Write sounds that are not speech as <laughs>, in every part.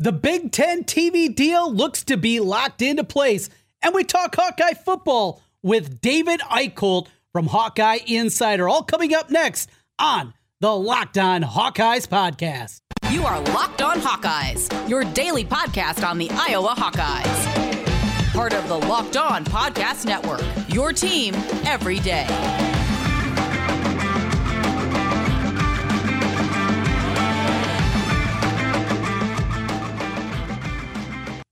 The Big Ten TV deal looks to be locked into place, and we talk Hawkeye football with David Eickholt from Hawkeye Insider. All coming up next on the Locked On Hawkeyes podcast. You are Locked On Hawkeyes, your daily podcast on the Iowa Hawkeyes. Part of the Locked On Podcast Network, your team every day.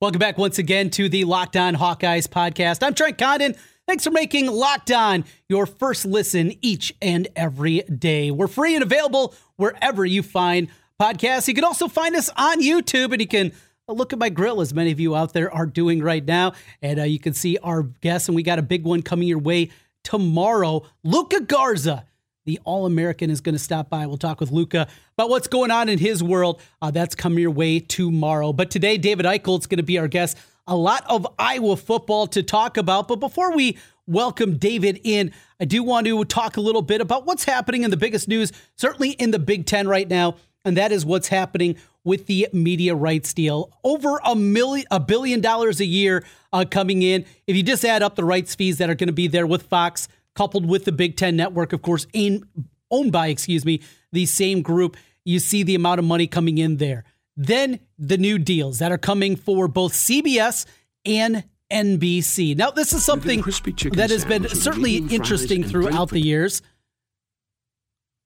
Welcome back once again to the Locked On Hawkeyes podcast. I'm Trent Condon. Thanks for making Locked On your first listen each and every day. We're free and available wherever you find podcasts. You can also find us on YouTube and you can look at my grill as many of you out there are doing right now. And uh, you can see our guests, and we got a big one coming your way tomorrow. Luka Garza the All American is going to stop by. We'll talk with Luka about what's going on in his world. Uh, that's coming your way tomorrow. But today, David Eickholt is going to be our guest. A lot of Iowa football to talk about. But before we welcome David in, I do want to talk a little bit about what's happening in the biggest news, certainly in the Big Ten right now, and that is what's happening with the media rights deal. Over a million, a billion dollars a year uh, coming in. If you just add up the rights fees that are going to be there with Fox coupled with the Big Ten network, of course, in, owned by, excuse me, the same group. You see the amount of money coming in there. Then the new deals that are coming for both CBS and NBC. Now, this is something that has been certainly interesting throughout the years.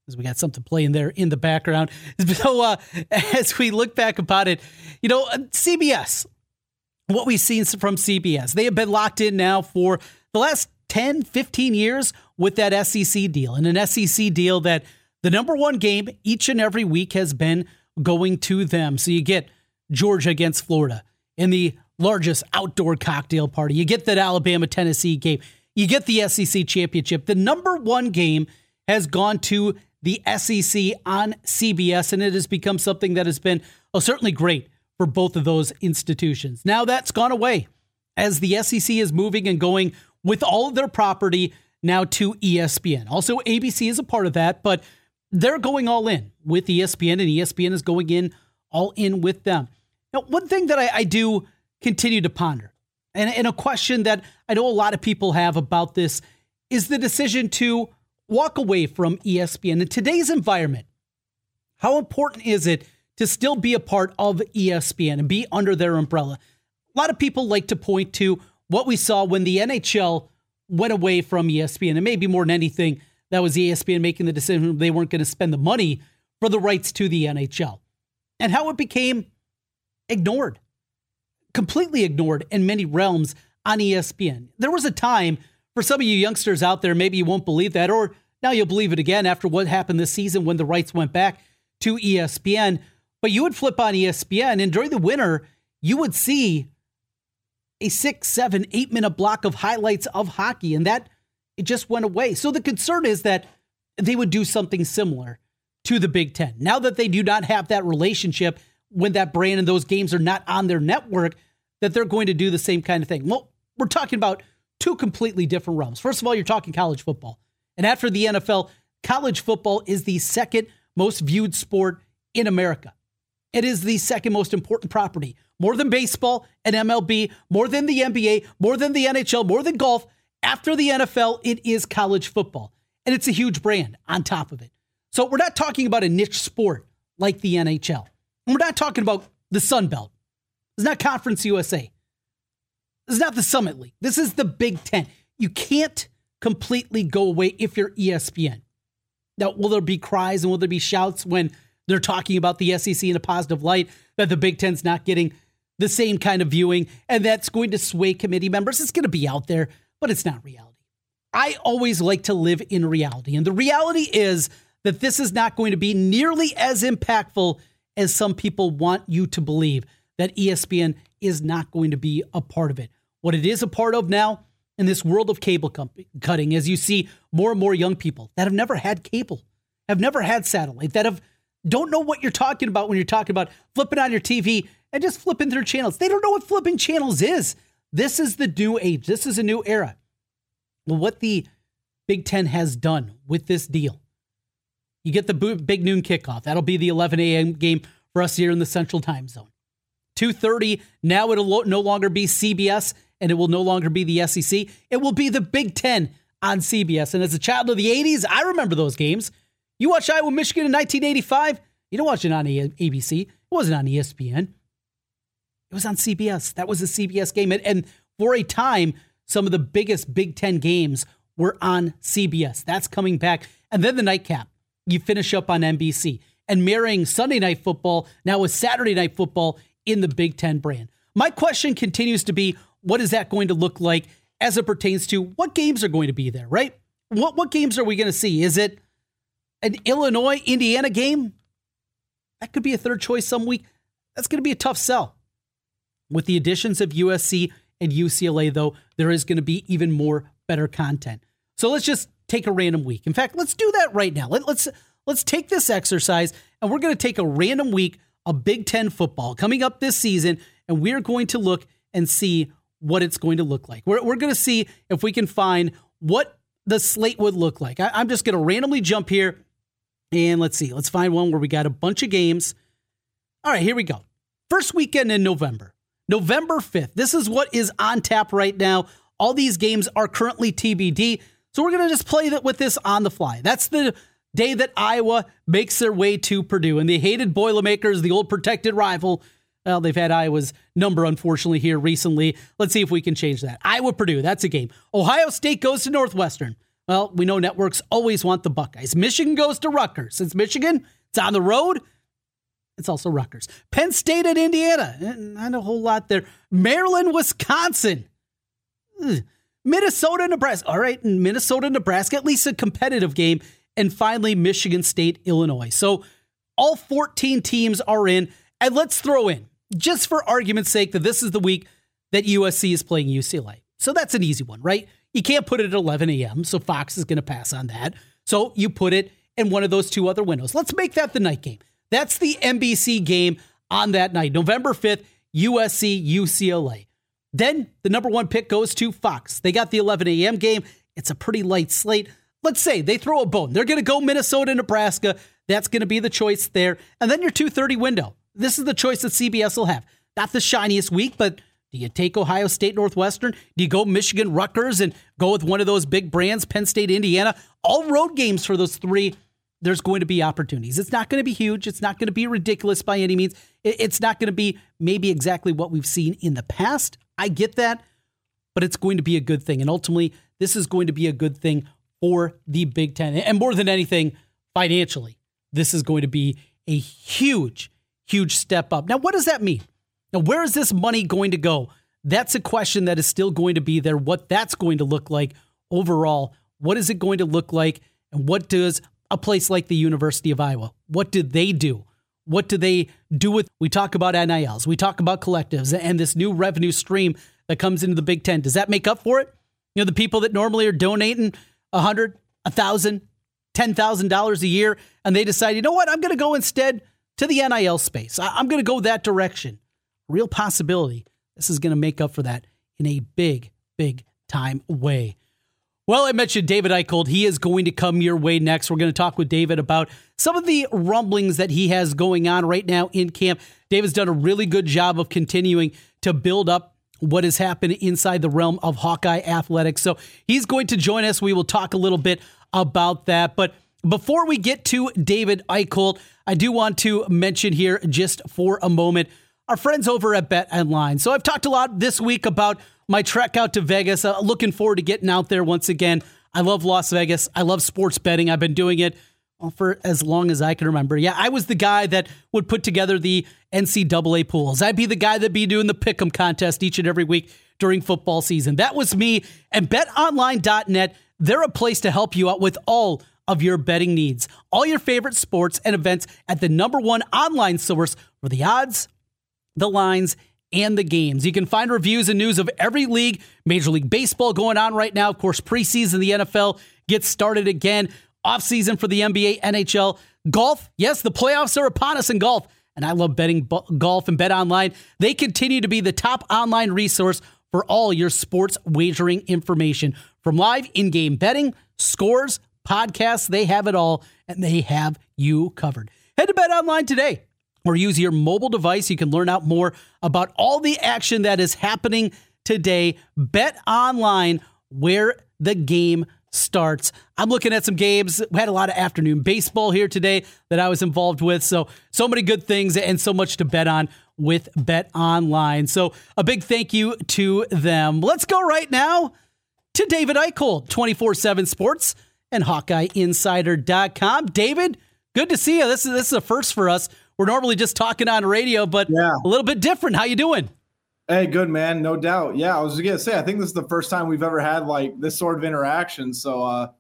Because we got something playing there in the background. <laughs> So, uh, as we look back about it, you know, uh, CBS, what we've seen from CBS, they have been locked in now for the last 10, 15 years with that SEC deal, and an SEC deal that the number one game each and every week has been going to them. So you get Georgia against Florida in the largest outdoor cocktail party. You get that Alabama Tennessee game. You get the SEC championship. The number one game has gone to the SEC on CBS, and it has become something that has been oh, certainly great for both of those institutions. Now that's gone away as the SEC is moving and going with all of their property now to ESPN. Also, ABC is a part of that, but they're going all in with ESPN, and ESPN is going in all in with them. Now, one thing that I, I do continue to ponder, and, and a question that I know a lot of people have about this, is the decision to walk away from ESPN. In today's environment, how important is it to still be a part of ESPN and be under their umbrella? A lot of people like to point to what we saw when the NHL went away from ESPN, and maybe more than anything, that was ESPN making the decision they weren't going to spend the money for the rights to the NHL, and how it became ignored, completely ignored in many realms on ESPN. There was a time for some of you youngsters out there, maybe you won't believe that, or now you'll believe it again after what happened this season when the rights went back to ESPN. But you would flip on ESPN, and during the winter, you would see a six, seven, eight minute block of highlights of hockey, and that it just went away. So the concern is that they would do something similar to the Big Ten. Now that they do not have that relationship when that brand and those games are not on their network, that they're going to do the same kind of thing. Well, we're talking about two completely different realms. First of all, you're talking college football. And after the NFL, college football is the second most viewed sport in America. It is the second most important property more than baseball and MLB, more than the NBA, more than the NHL, more than golf. After the NFL, it is college football. And it's a huge brand on top of it. So we're not talking about a niche sport like the NHL. And we're not talking about the Sun Belt. It's not Conference USA. Is not the Summit League. This is the Big Ten. You can't completely go away if you're ESPN. Now, will there be cries and will there be shouts when they're talking about the SEC in a positive light that the Big Ten's not getting the same kind of viewing, and that's going to sway committee members. It's going to be out there, but it's not reality. I always like to live in reality. And the reality is that this is not going to be nearly as impactful as some people want you to believe, that ESPN is not going to be a part of it. What it is a part of now in this world of cable cutting, as you see more and more young people that have never had cable, have never had satellite, that have don't know what you're talking about when you're talking about flipping on your TV and just flipping through channels. They don't know what flipping channels is. This is the new age. This is a new era. Well, what the Big Ten has done with this deal, you get the big noon kickoff. That'll be the 11 a.m. game for us here in the Central Time Zone. 2:30. Now it'll no longer be CBS and it will no longer be the SEC. It will be the Big 10 on CBS. And as a child of the 80s, I remember those games. You watch Iowa Michigan in 1985, you don't watch it on ABC. It wasn't on ESPN. It was on CBS. That was a CBS game. And for a time, some of the biggest Big Ten games were on CBS. That's coming back. And then the nightcap, you finish up on NBC and marrying Sunday night football now with Saturday night football in the Big Ten brand. My question continues to be what is that going to look like as it pertains to what games are going to be there, right? What, what games are we going to see? Is it an Illinois Indiana game? That could be a third choice some week. That's going to be a tough sell. With the additions of USC and UCLA, though, there is going to be even more better content. So let's just take a random week. In fact, let's do that right now. Let, let's let's take this exercise and we're going to take a random week of Big Ten football coming up this season, and we're going to look and see what it's going to look like. We're, we're going to see if we can find what the slate would look like. I, I'm just going to randomly jump here and let's see. Let's find one where we got a bunch of games. All right, here we go. First weekend in November, November 5th. This is what is on tap right now. All these games are currently TBD. So we're going to just play that with this on the fly. That's the day that Iowa makes their way to Purdue. And the hated Boilermakers, the old protected rival, well, they've had Iowa's number, unfortunately, here recently. Let's see if we can change that. Iowa Purdue, that's a game. Ohio State goes to Northwestern. Well, we know networks always want the Buckeyes. Michigan goes to Rutgers. Since Michigan, it's on the road. It's also Rutgers. Penn State and Indiana. Eh, not a whole lot there. Maryland, Wisconsin. Minnesota, Nebraska. All right, Minnesota, Nebraska, at least a competitive game. And finally, Michigan State, Illinois. So all 14 teams are in. And let's throw in, just for argument's sake, that this is the week that USC is playing UCLA. So that's an easy one, right? You can't put it at 11 a.m., so Fox is going to pass on that. So you put it in one of those two other windows. Let's make that the night game. That's the NBC game on that night, November 5th, USC UCLA. Then the number one pick goes to Fox. They got the 11 a.m. game. It's a pretty light slate. Let's say they throw a bone. They're going to go Minnesota, Nebraska. That's going to be the choice there. And then your 2:30 window. This is the choice that CBS will have. Not the shiniest week, but do you take Ohio State, Northwestern? Do you go Michigan, Rutgers, and go with one of those big brands, Penn State, Indiana? All road games for those three. There's going to be opportunities. It's not going to be huge. It's not going to be ridiculous by any means. It's not going to be maybe exactly what we've seen in the past. I get that, but it's going to be a good thing. And ultimately, this is going to be a good thing for the Big Ten. And more than anything, financially, this is going to be a huge, huge step up. Now, what does that mean? Now, where is this money going to go? That's a question that is still going to be there. What that's going to look like overall. What is it going to look like? And what does a place like the University of Iowa, what do they do? What do they do with? We talk about NILs, we talk about collectives, and this new revenue stream that comes into the Big Ten. Does that make up for it? You know, the people that normally are donating a hundred, a thousand, ten thousand dollars a year, and they decide, you know what, I'm going to go instead to the NIL space. I'm going to go that direction. Real possibility. This is going to make up for that in a big, big time way. Well, I mentioned David Eickholt. He is going to come your way next. We're going to talk with David about some of the rumblings that he has going on right now in camp. David's done a really good job of continuing to build up what has happened inside the realm of Hawkeye athletics. So he's going to join us. We will talk a little bit about that. But before we get to David Eickholt, I do want to mention here just for a moment our friends over at Bet Online. So I've talked a lot this week about my trek out to Vegas. Uh, looking forward to getting out there once again. I love Las Vegas. I love sports betting. I've been doing it for as long as I can remember. Yeah, I was the guy that would put together the NCAA pools. I'd be the guy that'd be doing the pick'em contest each and every week during football season. That was me. And betonline.net, they're a place to help you out with all of your betting needs. All your favorite sports and events at the number one online source for the odds, the lines, and the games. You can find reviews and news of every league, Major League Baseball going on right now. Of course, preseason, the NFL gets started again. Offseason for the NBA, NHL, golf. Yes, the playoffs are upon us in golf. And I love betting golf and bet online. They continue to be the top online resource for all your sports wagering information. From live in game betting, scores, podcasts, they have it all, and they have you covered. Head to Bet Online today or use your mobile device. You can learn out more about all the action that is happening today. Bet online where the game starts. I'm looking at some games. We had a lot of afternoon baseball here today that I was involved with. So, so many good things and so much to bet on with Bet Online. So, a big thank you to them. Let's go right now to David Eickholt, 24 7 Sports and HawkeyeInsider.com. David, good to see you. This is, this is a first for us. We're normally just talking on radio, but yeah. a little bit different. How you doing? Hey, good man, no doubt. Yeah, I was gonna say, I think this is the first time we've ever had like this sort of interaction. So, uh,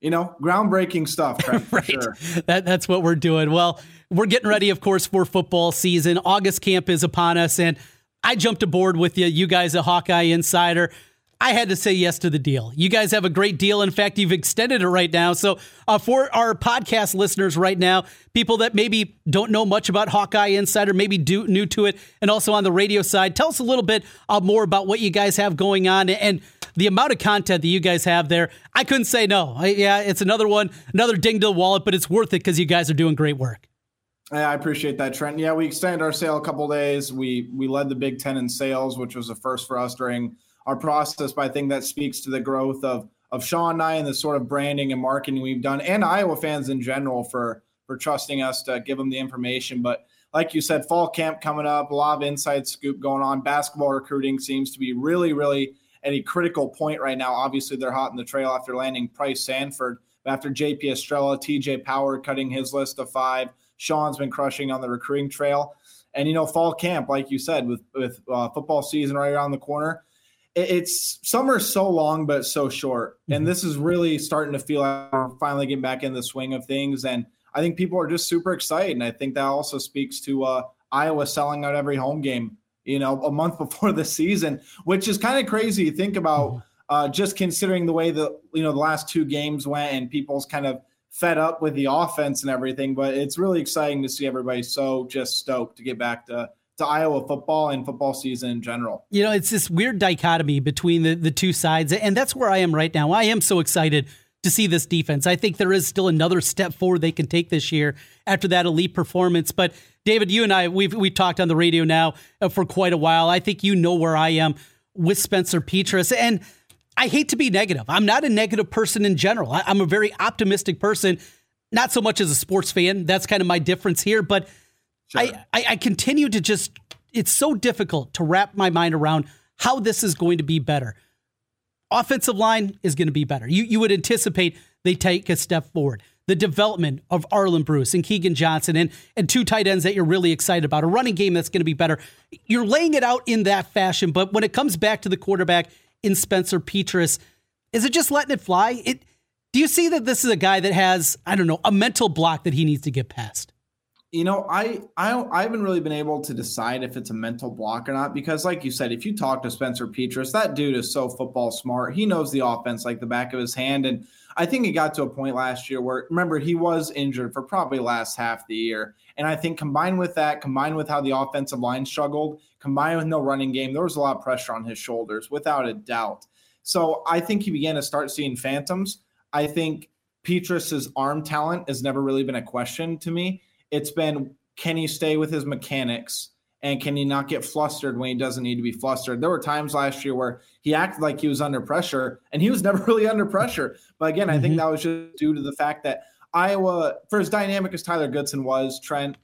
you know, groundbreaking stuff. <laughs> right. Sure. That that's what we're doing. Well, we're getting ready, of course, for football season. August camp is upon us, and I jumped aboard with you. You guys, a Hawkeye Insider. I had to say yes to the deal. You guys have a great deal. In fact, you've extended it right now. So, uh, for our podcast listeners right now, people that maybe don't know much about Hawkeye Insider, maybe do, new to it, and also on the radio side, tell us a little bit uh, more about what you guys have going on and the amount of content that you guys have there. I couldn't say no. I, yeah, it's another one, another ding to the wallet, but it's worth it because you guys are doing great work. I appreciate that, Trent. Yeah, we extended our sale a couple days. We we led the Big Ten in sales, which was a first for us during our process, but I think that speaks to the growth of of Sean and I and the sort of branding and marketing we've done, and Iowa fans in general for for trusting us to give them the information. But like you said, fall camp coming up, a lot of inside scoop going on. Basketball recruiting seems to be really, really at a critical point right now. Obviously, they're hot in the trail after landing Pryce Sandfort, after JP Estrella, TJ Power cutting his list of five. Sean's been crushing on the recruiting trail. And you know, fall camp, like you said, with with uh, football season right around the corner, it's summer so long but so short and mm-hmm. this is really starting to feel like we're finally getting back in the swing of things and i think people are just super excited and i think that also speaks to uh, iowa selling out every home game you know a month <laughs> before the season which is kind of crazy you think about mm-hmm. uh, just considering the way that you know the last two games went and people's kind of fed up with the offense and everything but it's really exciting to see everybody so just stoked to get back to to Iowa football and football season in general. You know, it's this weird dichotomy between the, the two sides, and that's where I am right now. I am so excited to see this defense. I think there is still another step forward they can take this year after that elite performance. But David, you and I, we've we've talked on the radio now uh, for quite a while. I think you know where I am with Spencer Petras, and I hate to be negative. I'm not a negative person in general. I, I'm a very optimistic person, not so much as a sports fan. That's kind of my difference here, but I, I, I continue to just, it's so difficult to wrap my mind around how this is going to be better. Offensive line is going to be better. You, you would anticipate they take a step forward. The development of Arland Bruce and Keagan Johnson and, and two tight ends that you're really excited about, a running game that's going to be better. You're laying it out in that fashion, but when it comes back to the quarterback in Spencer Petras, is it just letting it fly? It do you see that this is a guy that has, I don't know, a mental block that he needs to get past? You know, I I I haven't really been able to decide if it's a mental block or not because, like you said, if you talk to Spencer Petras, that dude is so football smart. He knows the offense like the back of his hand, and I think it got to a point last year where remember he was injured for probably last half the year, and I think combined with that, combined with how the offensive line struggled, combined with no running game, there was a lot of pressure on his shoulders without a doubt. So I think he began to start seeing phantoms. I think Petras's arm talent has never really been a question to me. It's been can he stay with his mechanics and can he not get flustered when he doesn't need to be flustered? There were times last year where he acted like he was under pressure and he was <laughs> never really under pressure. But again, mm-hmm. I think mm-hmm. that was just due to the fact that Iowa, for as dynamic as Tyler Goodson was, Trent,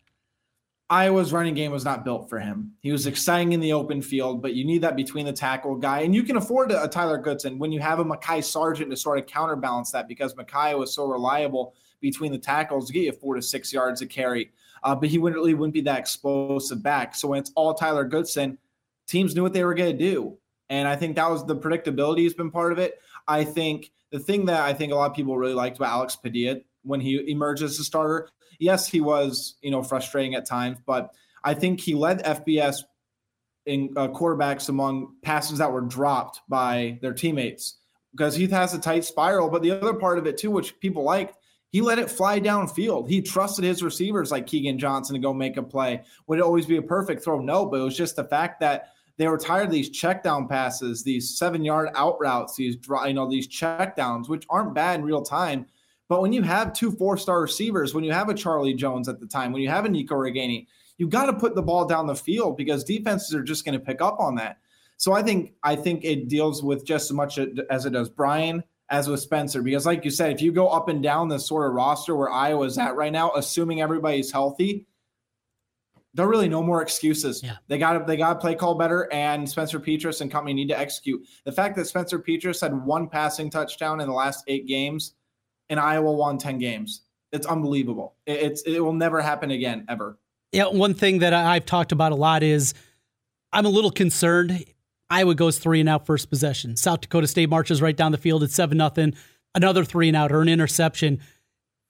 Iowa's running game was not built for him. He was exciting in the open field, but you need that between the tackle guy. And you can afford a, Tyler Goodson when you have a Mekhi Sargent to sort of counterbalance that because Mekhi was so reliable between the tackles get you four to six yards a carry. Uh, but he wouldn't really wouldn't be that explosive back. So when it's all Tyler Goodson, teams knew what they were going to do. And I think that was the predictability has been part of it. I think the thing that I think a lot of people really liked about Alex Padilla when he emerged as a starter, yes, he was, you know, frustrating at times, but I think he led FBS in uh, quarterbacks among passes that were dropped by their teammates because he has a tight spiral. But the other part of it too, which people liked, he let it fly downfield. He trusted his receivers like Keagan Johnson to go make a play. Would it always be a perfect throw? No, but it was just the fact that they were tired of these check down passes, these seven yard out routes, these you know these check downs, which aren't bad in real time. But when you have two four star receivers, when you have a Charlie Jones at the time, when you have a Nico Ragaini, You got to put the ball down the field because defenses are just going to pick up on that. So I think I think it deals with just as much as it does Brian as with Spencer because, like you said, if you go up and down this sort of roster where Iowa's at right now, assuming everybody's healthy, there are really no more excuses. Yeah. They got to they got to play call better, and Spencer Petras and company need to execute. The fact that Spencer Petras had one passing touchdown in the last eight games, and Iowa won ten games, it's unbelievable. It, it's it will never happen again ever. Yeah, one thing that I've talked about a lot is I'm a little concerned. Iowa goes three and out first possession. South Dakota State marches right down the field at seven nothing. Another three and out or an interception.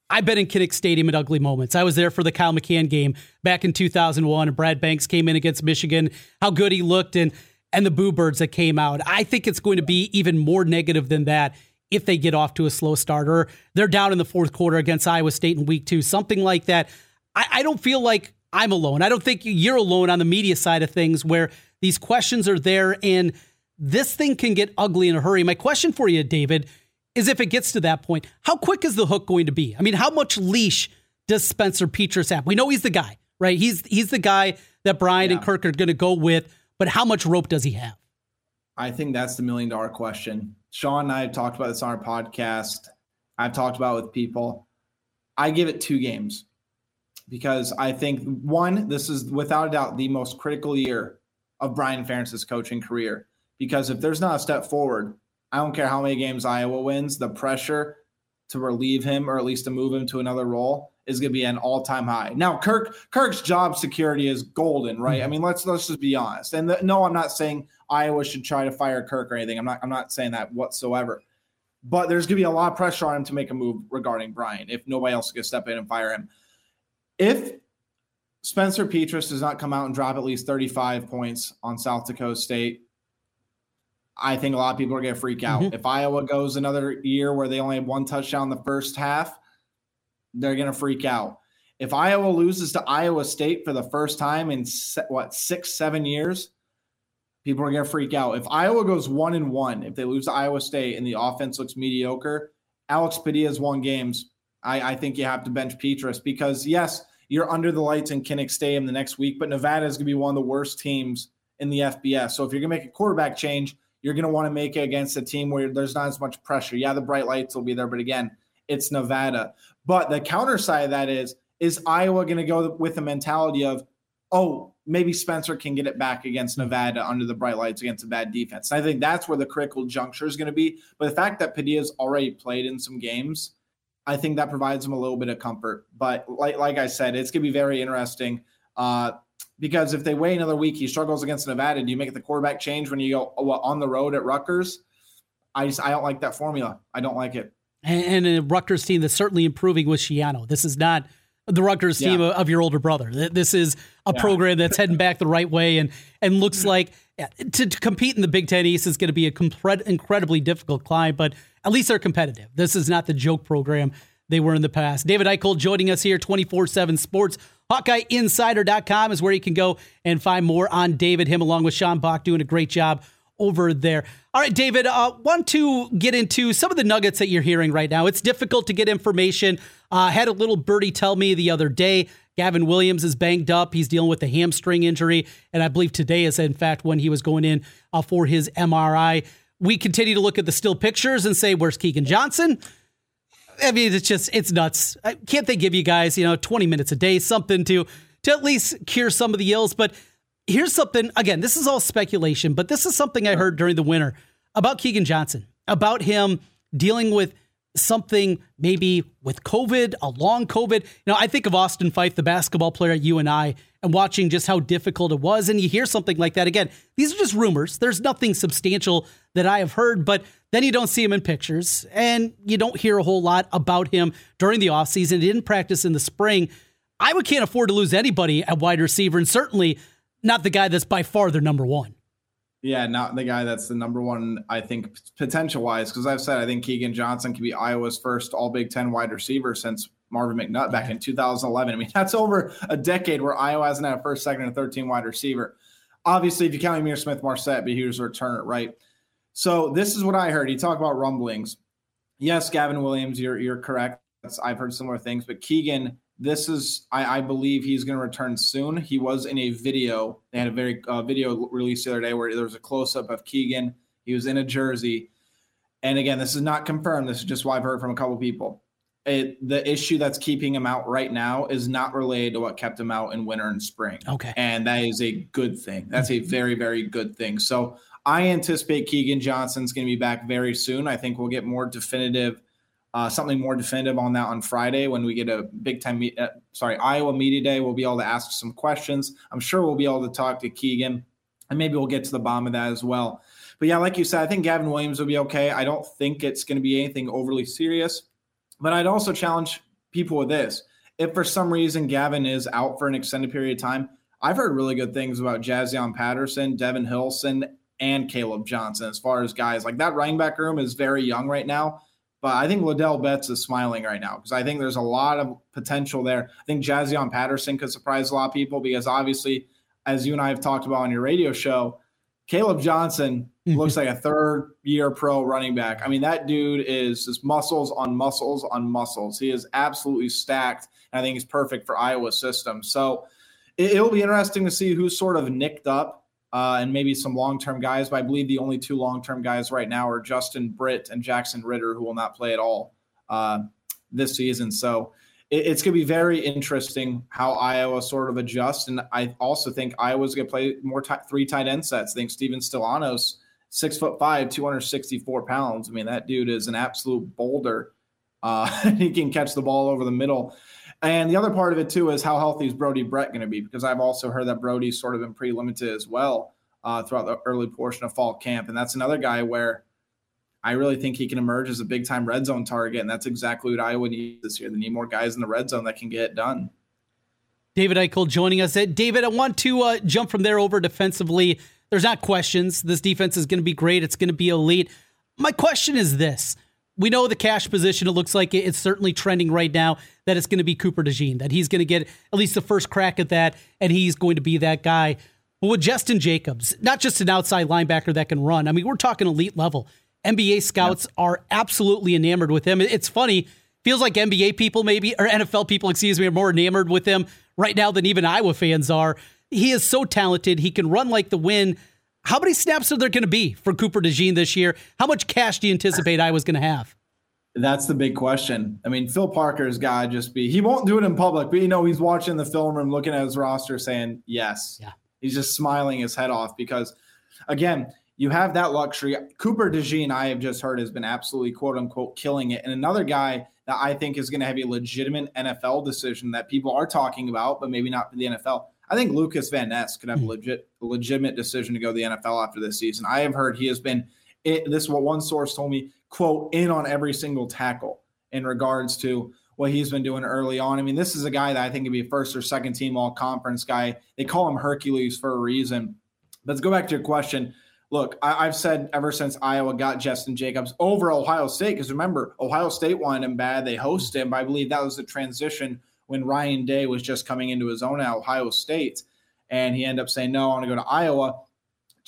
I've been in Kinnick Stadium at ugly moments. I was there for the Kyle McCann game back in 2001, and Brad Banks came in against Michigan. How good he looked, and and the Boo Birds that came out. I think it's going to be even more negative than that if they get off to a slow start or they're down in the fourth quarter against Iowa State in week two, something like that. I, I don't feel like I'm alone. I don't think you're alone on the media side of things where these questions are there and this thing can get ugly in a hurry. My question for you, David, is if it gets to that point, how quick is the hook going to be? I mean, how much leash does Spencer Petras have? We know he's the guy, right? He's he's the guy that Brian yeah. and Kirk are going to go with, but how much rope does he have? I think that's the million dollar question. Sean and I have talked about this on our podcast. I've talked about it with people. I give it two games because I think one, this is without a doubt the most critical year of Brian Ferentz's coaching career. Because if there's not a step forward, I don't care how many games Iowa wins, the pressure to relieve him or at least to move him to another role is going to be an all-time high. Now, Kirk Kirk's job security is golden, right? Mm-hmm. I mean, let's let's just be honest. And the, no, I'm not saying Iowa should try to fire Kirk or anything. I'm not I'm not saying that whatsoever. But there's going to be a lot of pressure on him to make a move regarding Brian if nobody else can step in and fire him. If Spencer Petras does not come out and drop at least 35 points on South Dakota State, I think a lot of people are going to freak out. Mm-hmm. If Iowa goes another year where they only have one touchdown in the first half, they're going to freak out. If Iowa loses to Iowa State for the first time in what six, seven years, people are going to freak out. If Iowa goes one and one, if they lose to Iowa State and the offense looks mediocre, Alex Padilla's won games. I, I think you have to bench Petras because yes, you're under the lights in Kinnick Stadium the next week, but Nevada is going to be one of the worst teams in the FBS. So if you're going to make a quarterback change, you're going to want to make it against a team where there's not as much pressure. Yeah, the bright lights will be there, but again, it's Nevada. But the counter side of that is, is Iowa going to go with the mentality of, oh, maybe Spencer can get it back against Nevada under the bright lights against a bad defense. And I think that's where the critical juncture is going to be. But the fact that Padilla's already played in some games, I think that provides him a little bit of comfort. But like like I said, it's going to be very interesting. Uh, because if they wait another week, he struggles against Nevada. Do you make the quarterback change when you go on the road at Rutgers? I just I don't like that formula. I don't like it. And, and a Rutgers team that's certainly improving with Schiano. This is not the Rutgers team yeah. of your older brother. This is a yeah. program that's heading back the right way and and looks like to, to, compete in the Big Ten East is going to be a compre- incredibly difficult climb, but at least they're competitive. This is not the joke program they were in the past. David Eickholt joining us here, 24 7 Sports. HawkeyeInsider.com is where you can go and find more on David, him along with Sean Bach doing a great job over there. All right, David, uh, want to get into some of the nuggets that you're hearing right now. It's difficult to get information. Uh, had a little birdie tell me the other day Gavin Williams is banged up. He's dealing with a hamstring injury. And I believe today is, in fact, when he was going in uh, for his MRI. We continue to look at the still pictures and say, where's Keagan Johnson? I mean, it's just it's nuts. Can't they give you guys, you know, 20 minutes a day, something to to at least cure some of the ills? But here's something. Again, this is all speculation, but this is something I heard during the winter about Keagan Johnson, about him dealing with something maybe with COVID, a long COVID. You know, I think of Austin Phyfe, the basketball player at UNI, and watching just how difficult it was. And you hear something like that again. These are just rumors. There's nothing substantial that I have heard, but then you don't see him in pictures and you don't hear a whole lot about him during the offseason. He didn't practice in the spring. Iowa can't afford to lose anybody at wide receiver, and certainly not the guy that's by far their number one. Yeah, not the guy that's the number one, I think, potential wise. Because I've said I think Keagan Johnson could be Iowa's first all Big Ten wide receiver since Marvin McNutt back in 2011. I mean, <laughs> that's over a decade where Iowa hasn't had a first, second, and 13 wide receiver. Obviously, if you count Ihmir Smith-Marsette, but he was a returner, right? So this is what I heard. He talked about rumblings. Yes, Gavin Williams, you're you're correct. I've heard similar things, but Keagan this is I, I believe he's going to return soon. He was in a video. They had a very uh, video released the other day where there was a close up of Keagan. He was in a jersey, and again, this is not confirmed. This is just what I've heard from a couple people. It, the issue that's keeping him out right now is not related to what kept him out in winter and spring. Okay, and that is a good thing. That's a very very good thing. So I anticipate Keagan Johnson's going to be back very soon. I think we'll get more definitive uh, something more definitive on that on Friday when we get a big time, meet, uh, sorry, Iowa Media Day. We'll be able to ask some questions. I'm sure we'll be able to talk to Keagan, and maybe we'll get to the bottom of that as well. But yeah, like you said, I think Gavin Williams will be okay. I don't think it's going to be anything overly serious, but I'd also challenge people with this. If for some reason Gavin is out for an extended period of time, I've heard really good things about Jazion Patterson, Devin Hilson, and Kaleb Johnson as far as guys like that running back room is very young right now. But I think Ladell Betts is smiling right now because I think there's a lot of potential there. I think Jazion Patterson could surprise a lot of people because obviously, as you and I have talked about on your radio show, Kaleb Johnson mm-hmm. looks like a third year pro running back. I mean, that dude is just muscles on muscles on muscles. He is absolutely stacked. And I think he's perfect for Iowa system. So it, will be interesting to see who's sort of nicked up uh, and maybe some long term guys. But I believe the only two long term guys right now are Justin Britt and Jackson Ritter, who will not play at all uh, this season. So it, it's going to be very interesting how Iowa sort of adjusts. And I also think Iowa's going to play more t- three tight end sets. I think Steven Stilianos, six foot five, 264 pounds. I mean, that dude is an absolute boulder. Uh, <laughs> he can catch the ball over the middle. And the other part of it too is how healthy is Brody Brecht going to be? Because I've also heard that Brody's sort of been pretty limited as well uh, throughout the early portion of fall camp, and that's another guy where I really think he can emerge as a big time red zone target, and that's exactly what Iowa needs this year. They need more guys in the red zone that can get it done. David Eickholt joining us. Uh, David, I want to uh, jump from there over defensively. There's not questions. This defense is going to be great. It's going to be elite. My question is this we know the cash position. It looks like it's certainly trending right now that it's going to be Cooper DeJean, that he's going to get at least the first crack at that, and he's going to be that guy. But with Jestin Jacobs, not just an outside linebacker that can run, I mean, we're talking elite level. NBA scouts yep. are absolutely enamored with him. It's funny, feels like NBA people, maybe, or NFL people, excuse me, are more enamored with him right now than even Iowa fans are. He is so talented. He can run like the wind. How many snaps are there going to be for Cooper DeJean this year? How much cash do you anticipate I was going to have? That's the big question. I mean, Phil Parker's got to just be, he won't do it in public, but you know, he's watching the film room, looking at his roster saying, yes. Yeah. He's just smiling his head off because, again, you have that luxury. Cooper DeJean, I have just heard, has been absolutely quote unquote killing it. And another guy that I think is going to have a legitimate NFL decision that people are talking about, but maybe not for the NFL. I think Lucas Van Ness could have a hmm. legit, legitimate decision to go to the NFL after this season. I have heard he has been. It, this is what one source told me. Quote in on every single tackle in regards to what he's been doing early on. I mean, this is a guy that I think could be first or second team all conference guy. They call him Hercules for a reason. Let's go back to your question. Look, I, have said ever since Iowa got Jestin Jacobs over Ohio State, because remember, Ohio State wanted him bad. They hosted him. I believe that was the transition when Ryan Day was just coming into his own at Ohio State. And he ended up saying, no, I want to go to Iowa.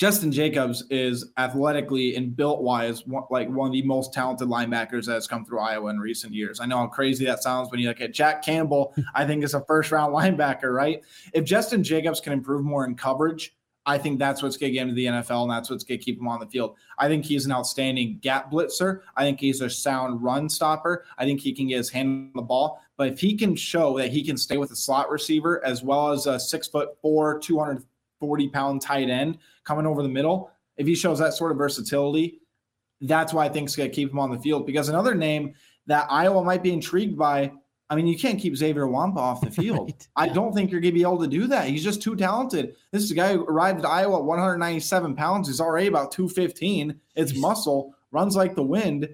Jestin Jacobs is athletically and built wise like one of the most talented linebackers that has come through Iowa in recent years. I know how crazy that sounds when you look at Jack Campbell. I think is a first round linebacker, right? If Jestin Jacobs can improve more in coverage, I think that's what's going to get him to the NFL, and that's what's going to keep him on the field. I think he's an outstanding gap blitzer. I think he's a sound run stopper. I think he can get his hand on the ball. But if he can show that he can stay with a slot receiver as well as a six foot four, 240 pound tight end coming over the middle, if he shows that sort of versatility, that's why I think it's going to keep him on the field. Because another name that Iowa might be intrigued by I mean, you can't keep Xavier Nwankpa off the field. <laughs> Right. I don't think you're going to be able to do that. He's just too talented. This is a guy who arrived at Iowa at 197 pounds. He's already about 215. It's muscle, runs like the wind.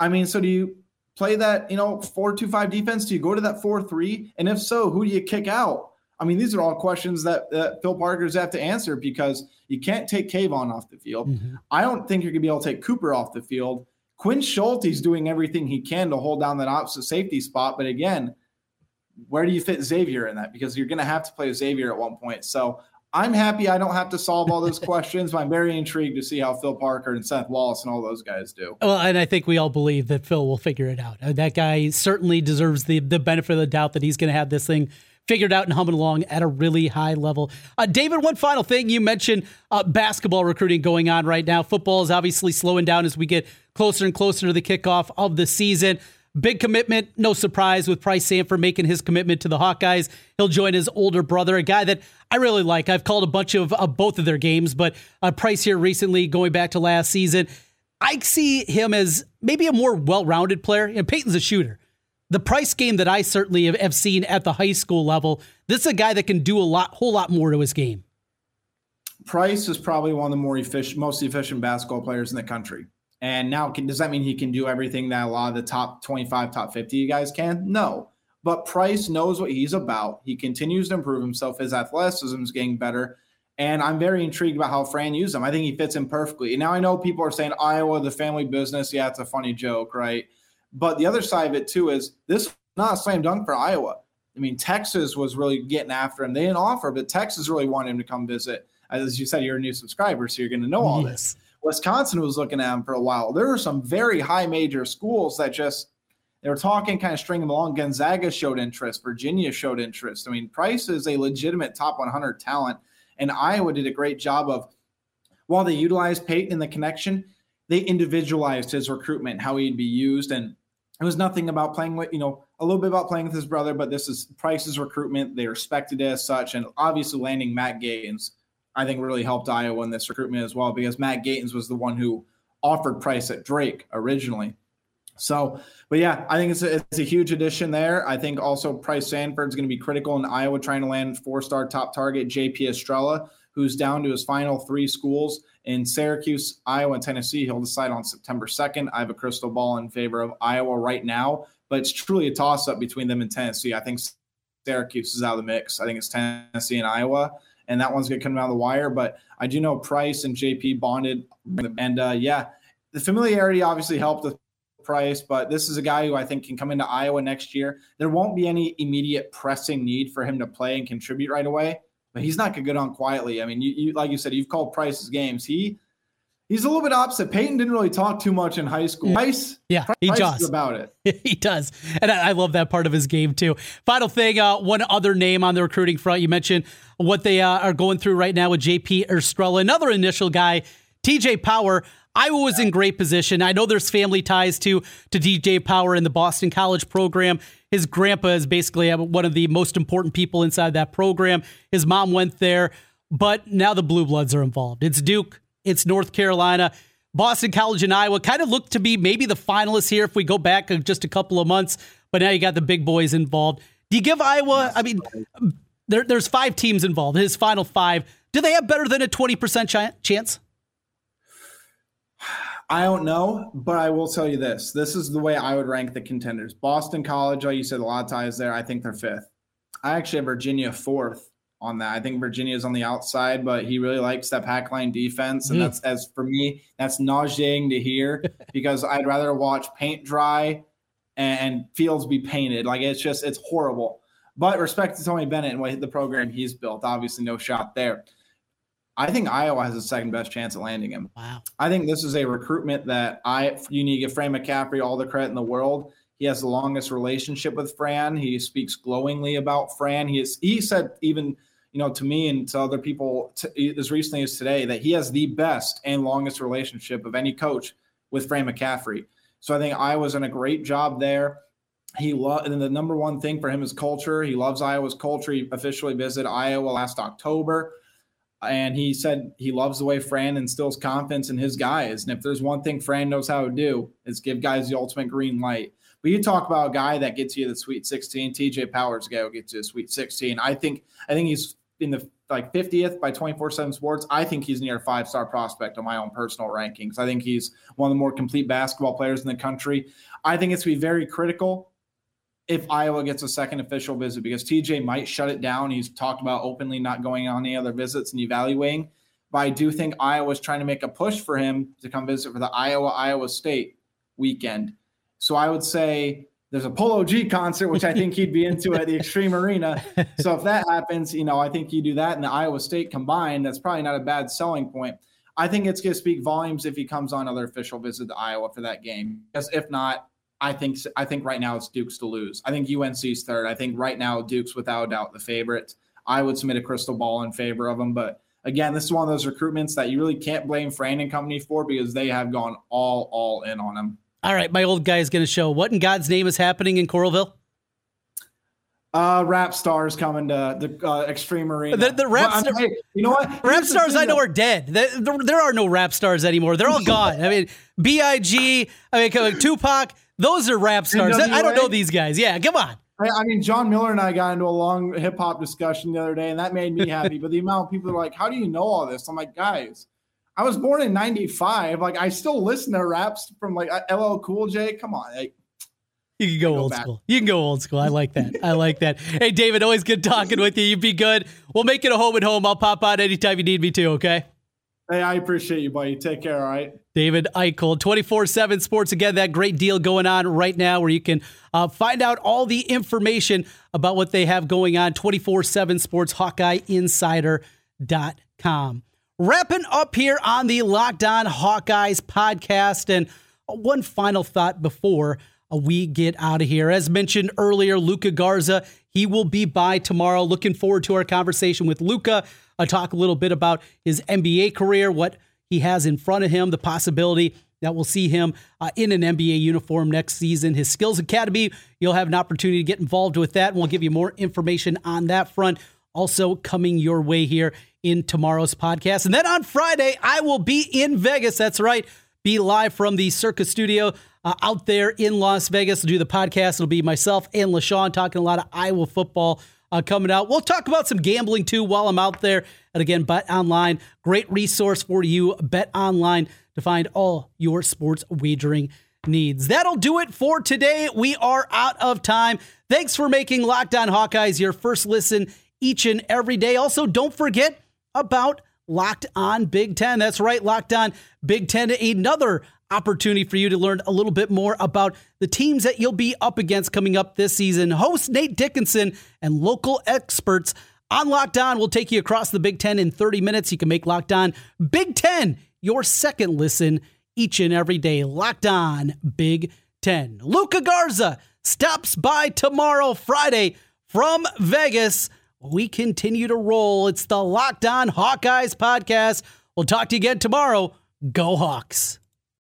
I mean, so do you play that, you know, 4 2 5 defense? Do you go to that 4 3? And if so, who do you kick out? I mean, these are all questions that, that Phil Parker's have to answer because you can't take Kaevon off the field. Mm-hmm. I don't think you're going to be able to take Cooper off the field. Quinn Schulte's doing everything he can to hold down that opposite safety spot. But again, where do you fit Xavier in that? Because you're going to have to play Xavier at one point. So I'm happy I don't have to solve all those questions, but I'm very intrigued to see how Phil Parker and Seth Wallace and all those guys do. Well, and I think we all believe that Phil will figure it out. Uh, that guy certainly deserves the the benefit of the doubt that he's going to have this thing figured out and humming along at a really high level. Uh, David, one final thing you mentioned uh, basketball recruiting going on right now. Football is obviously slowing down as we get closer and closer to the kickoff of the season. Big commitment, no surprise with Pryce Sandfort making his commitment to the Hawkeyes. He'll join his older brother, a guy that I really like. I've called a bunch of uh, both of their games, but uh, Pryce here recently, going back to last season, I see him as maybe a more well-rounded player. And Peyton's a shooter. The Pryce game that I certainly have seen at the high school level, this is a guy that can do a lot, whole lot more to his game. Pryce is probably one of the more efficient, most efficient basketball players in the country. And now, can, does that mean he can do everything that a lot of the top 25, top 50 guys can? No. But Pryce knows what he's about. He continues to improve himself. His athleticism is getting better. And I'm very intrigued about how Fran used him. I think he fits in perfectly. And now I know people are saying Iowa, the family business. Yeah, it's a funny joke, right? But the other side of it too is this not a slam dunk for Iowa. I mean, Texas was really getting after him. They didn't offer, but Texas really wanted him to come visit. As you said, you're a new subscriber, so you're going to know all yes. this. Wisconsin was looking at him for a while. There were some very high major schools that just they were talking, kind of stringing them along. Gonzaga showed interest. Virginia showed interest. I mean, Pryce is a legitimate top 100 talent, and Iowa did a great job of while they utilized Peyton in the connection, they individualized his recruitment, how he'd be used, and it was nothing about playing with you know a little bit about playing with his brother, but this is Pryce's recruitment. They respected it as such, and obviously landing Matt Gatens I think really helped Iowa in this recruitment as well because Matt Gatens was the one who offered Pryce at Drake originally. So, but yeah, I think it's a, it's a huge addition there. I think also Pryce Sandfort's going to be critical in Iowa trying to land four star top target JP Estrella, who's down to his final three schools in Syracuse, Iowa, and Tennessee. He'll decide on September 2nd. I have a crystal ball in favor of Iowa right now, but it's truly a toss up between them and Tennessee. I think Syracuse is out of the mix. I think it's Tennessee and Iowa and that one's going to come down the wire. But I do know Pryce and JP bonded, and uh, yeah, the familiarity obviously helped with Pryce, but this is a guy who I think can come into Iowa next year. There won't be any immediate pressing need for him to play and contribute right away, but he's not going to go down quietly. I mean, you, you like you said, you've called Pryce's games. He He's a little bit opposite. Peyton didn't really talk too much in high school. Pryce, yeah, Pryce he does about it. <laughs> he does, and I, I, love that part of his game too. Final thing, uh, one other name on the recruiting front. You mentioned what they uh, are going through right now with JP Estrella, another initial guy, TJ Power. Iowa was in great position. I know there's family ties to to TJ Power in the Boston College program. His grandpa is basically one of the most important people inside that program. His mom went there, but now the Blue Bloods are involved. It's Duke it's North Carolina. Boston College and Iowa kind of looked to be maybe the finalists here if we go back just a couple of months, but now you got the big boys involved. Do you give Iowa, I mean, there, there's five teams involved, his final five. Do they have better than a 20% chance? I don't know, but I will tell you this. This is the way I would rank the contenders. Boston College, like you said, a lot of ties there. I think they're fifth. I actually have Virginia fourth on that. I think Virginia is on the outside, but he really likes that pack line defense. And mm. that's as for me, that's nauseating to hear <laughs> because I'd rather watch paint dry and fields be painted. Like it's just it's horrible. But respect to Tony Bennett and what the program he's built. Obviously, no shot there. I think Iowa has the second best chance at landing him. Wow. I think this is a recruitment that I you need to give Frank McCaffery all the credit in the world. He has the longest relationship with Fran. He speaks glowingly about Fran. He is he said even you know, to me and to other people as recently as today that he has the best and longest relationship of any coach with Fran McCaffery. So I think Iowa's done a great job there. He loved, and the number one thing for him is culture. He loves Iowa's culture. He officially visited Iowa last October, and he said he loves the way Fran instills confidence in his guys. And if there's one thing Fran knows how to do, is give guys the ultimate green light. But you talk about a guy that gets you the Sweet 16. TJ Powers guy who gets you the Sweet 16. I think I think he's in the like 50th by 24 7 sports. I think he's near a five star prospect on my own personal rankings. I think he's one of the more complete basketball players in the country. I think it's to be very critical if iowa gets a second official visit because tj might shut it down. He's talked about openly not going on any other visits and evaluating. But i do think iowa's trying to make a push for him to come visit for the iowa iowa state weekend so i would say there's a Polo G concert, which I think he'd be into at the Xtream Arena. <laughs> So if that happens, you know, I think you do that and the Iowa State combined, that's probably not a bad selling point. I think it's going to speak volumes if he comes on another official visit to Iowa for that game. Because if not, I think I think right now it's Duke's to lose. I think UNC's third. I think right now Duke's without doubt the favorite. I would submit a crystal ball in favor of them, but again, this is one of those recruitments that you really can't blame Fran and company for because they have gone all all in on him. All right, my old guy is going to show what in God's name is happening in Coralville. Uh, rap stars coming to the uh, Xtream Arena. The, the rap, well, hey, you know what? Rap stars I know are dead. There, there, are no rap stars anymore. They're all gone. I mean, Big, I mean, Tupac. Those are rap stars. I don't know these guys. Yeah, come on. I mean, John Miller and I got into a long hip hop discussion the other day, and that made me happy. but the amount of people are like, "How do you know all this?" I'm like, guys, I was born in '95. Like, I still listen to raps from like LL Cool J. Come on, like, you can go, go old back. school. You can go old school. I like that. I like that. Hey, David, always good talking with you. You be good. We'll make it a home and home. I'll pop out anytime you need me to. Okay. Hey, I appreciate you, buddy. Take care. All right. David Eickholt, 24 7 Sports. Again, that great deal going on right now where you can uh, find out all the information about what they have going on. 24 7 Sports, HawkeyeInsider.com. Wrapping up here on the Locked On Hawkeyes podcast. And one final thought before we get out of here. As mentioned earlier, Luka Garza, he will be by tomorrow. Looking forward to our conversation with Luka. I talk a little bit about his NBA career, what he has in front of him, the possibility that we'll see him uh, in an NBA uniform next season. His Skills Academy, you'll have an opportunity to get involved with that. And we'll give you more information on that front. Also, coming your way here in tomorrow's podcast. And then on Friday, I will be in Vegas. That's right. Be live from the Circus Studio uh, out there in Las Vegas to do the podcast. It'll be myself and LaShawn talking a lot of Iowa football uh, coming out. We'll talk about some gambling too while I'm out there. And again, Bet Online, great resource for you. Bet Online to find all your sports wagering needs. That'll do it for today. We are out of time. Thanks for making Locked On Hawkeyes your first listen each and every day. Also, don't forget about Locked On Big Ten. That's right, Locked On Big Ten, another opportunity for you to learn a little bit more about the teams that you'll be up against coming up this season. Host Nate Dickinson and local experts on Locked On will take you across the Big Ten in 30 minutes. You can make Locked On Big Ten your second listen each and every day. Locked On Big Ten. Luka Garza stops by tomorrow, Friday, from Vegas. We continue to roll. It's the Locked On Hawkeyes podcast. We'll talk to you again tomorrow. Go Hawks.